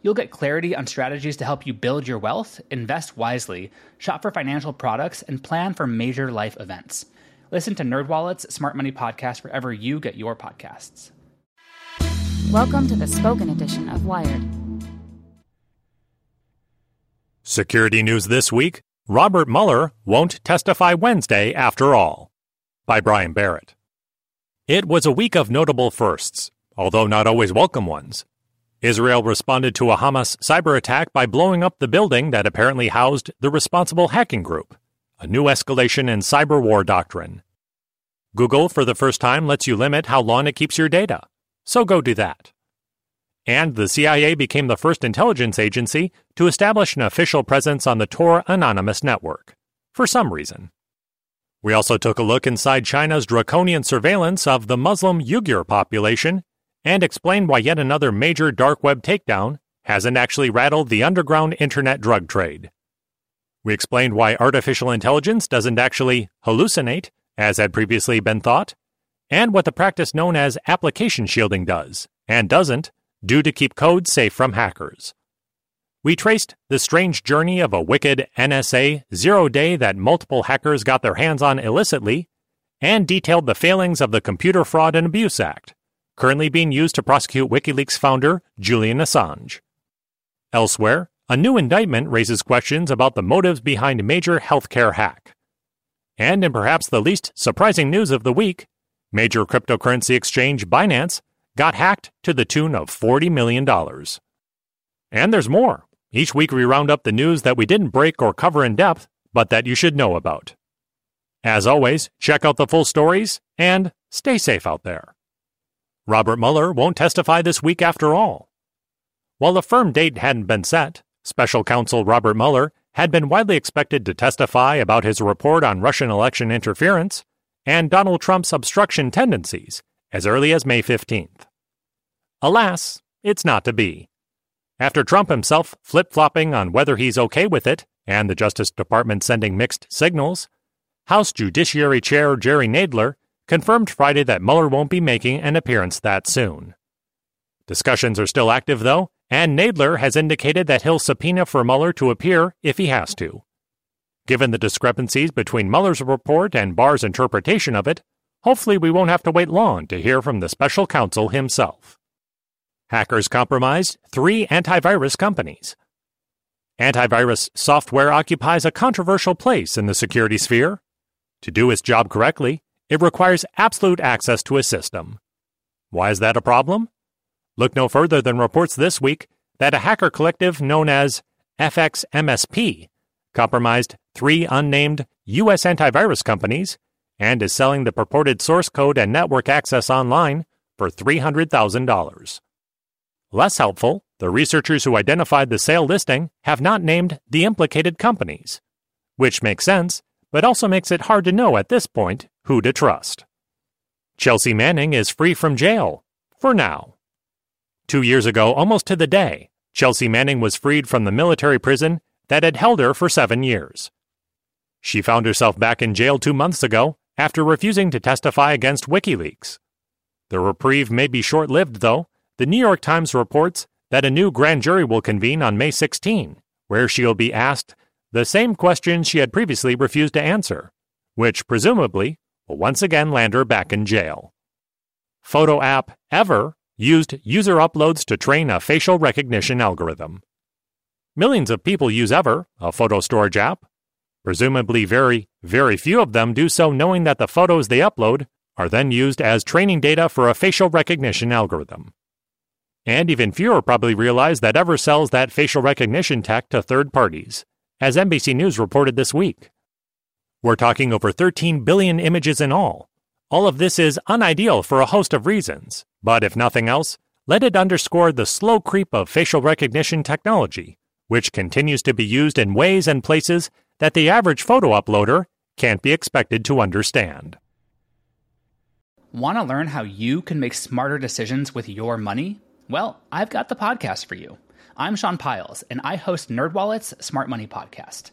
You'll get clarity on strategies to help you build your wealth, invest wisely, shop for financial products, and plan for major life events. Listen to NerdWallet's Smart Money Podcast wherever you get your podcasts. Welcome to the spoken edition of Wired. Security news this week Robert Mueller won't testify Wednesday after all. By Brian Barrett. It was a week of notable firsts, although not always welcome ones. Israel responded to a Hamas cyber attack by blowing up the building that apparently housed the responsible hacking group, a new escalation in cyber war doctrine. Google, for the first time, lets you limit how long it keeps your data, so go do that. And the CIA became the first intelligence agency to establish an official presence on the Tor Anonymous network, for some reason. We also took a look inside China's draconian surveillance of the Muslim Uyghur population and explained why yet another major dark web takedown hasn't actually rattled the underground internet drug trade. We explained why artificial intelligence doesn't actually hallucinate, as had previously been thought, and what the practice known as application shielding does, and doesn't, do to keep code safe from hackers. We traced the strange journey of a wicked NSA zero day that multiple hackers got their hands on illicitly, and detailed the failings of the Computer Fraud and Abuse Act, currently being used to prosecute WikiLeaks founder Julian Assange. Elsewhere, a new indictment raises questions about the motives behind a major healthcare hack. And in perhaps the least surprising news of the week, major cryptocurrency exchange Binance got hacked to the tune of $40 million. And there's more. Each week we round up the news that we didn't break or cover in depth, but that you should know about. As always, check out the full stories and stay safe out there. Robert Mueller won't testify this week after all. While a firm date hadn't been set, special counsel Robert Mueller had been widely expected to testify about his report on Russian election interference and Donald Trump's obstruction tendencies as early as May 15th. Alas, it's not to be. After Trump himself flip flopping on whether he's okay with it and the Justice Department sending mixed signals, House Judiciary Chair Jerry Nadler confirmed Friday that Mueller won't be making an appearance that soon. Discussions are still active, though, and Nadler has indicated that he'll subpoena for Mueller to appear if he has to. Given the discrepancies between Mueller's report and Barr's interpretation of it, hopefully we won't have to wait long to hear from the special counsel himself. Hackers compromised three antivirus companies. Antivirus software occupies a controversial place in the security sphere. To do its job correctly, it requires absolute access to a system. Why is that a problem? Look no further than reports this week that a hacker collective known as FXMSP compromised three unnamed U.S. antivirus companies and is selling the purported source code and network access online for $300,000. Less helpful, the researchers who identified the sale listing have not named the implicated companies, which makes sense, but also makes it hard to know at this point who to trust. Chelsea Manning is free from jail, for now. Two years ago, almost to the day, Chelsea Manning was freed from the military prison that had held her for seven years. She found herself back in jail two months ago after refusing to testify against WikiLeaks. The reprieve may be short lived, though. The New York Times reports that a new grand jury will convene on May 16, where she'll be asked the same questions she had previously refused to answer which presumably will once again land her back in jail. Photo app Ever used user uploads to train a facial recognition algorithm. Millions of people use Ever, a photo storage app. Presumably, very, very few of them do so knowing that the photos they upload are then used as training data for a facial recognition algorithm. And even fewer probably realize that Ever sells that facial recognition tech to third parties, as NBC News reported this week. We're talking over 13 billion images in all. All of this is unideal for a host of reasons, but if nothing else, let it underscore the slow creep of facial recognition technology, which continues to be used in ways and places that the average photo uploader can't be expected to understand. Want to learn how you can make smarter decisions with your money? Well, I've got the podcast for you. I'm Sean Pyles, and I host NerdWallet's Smart Money Podcast.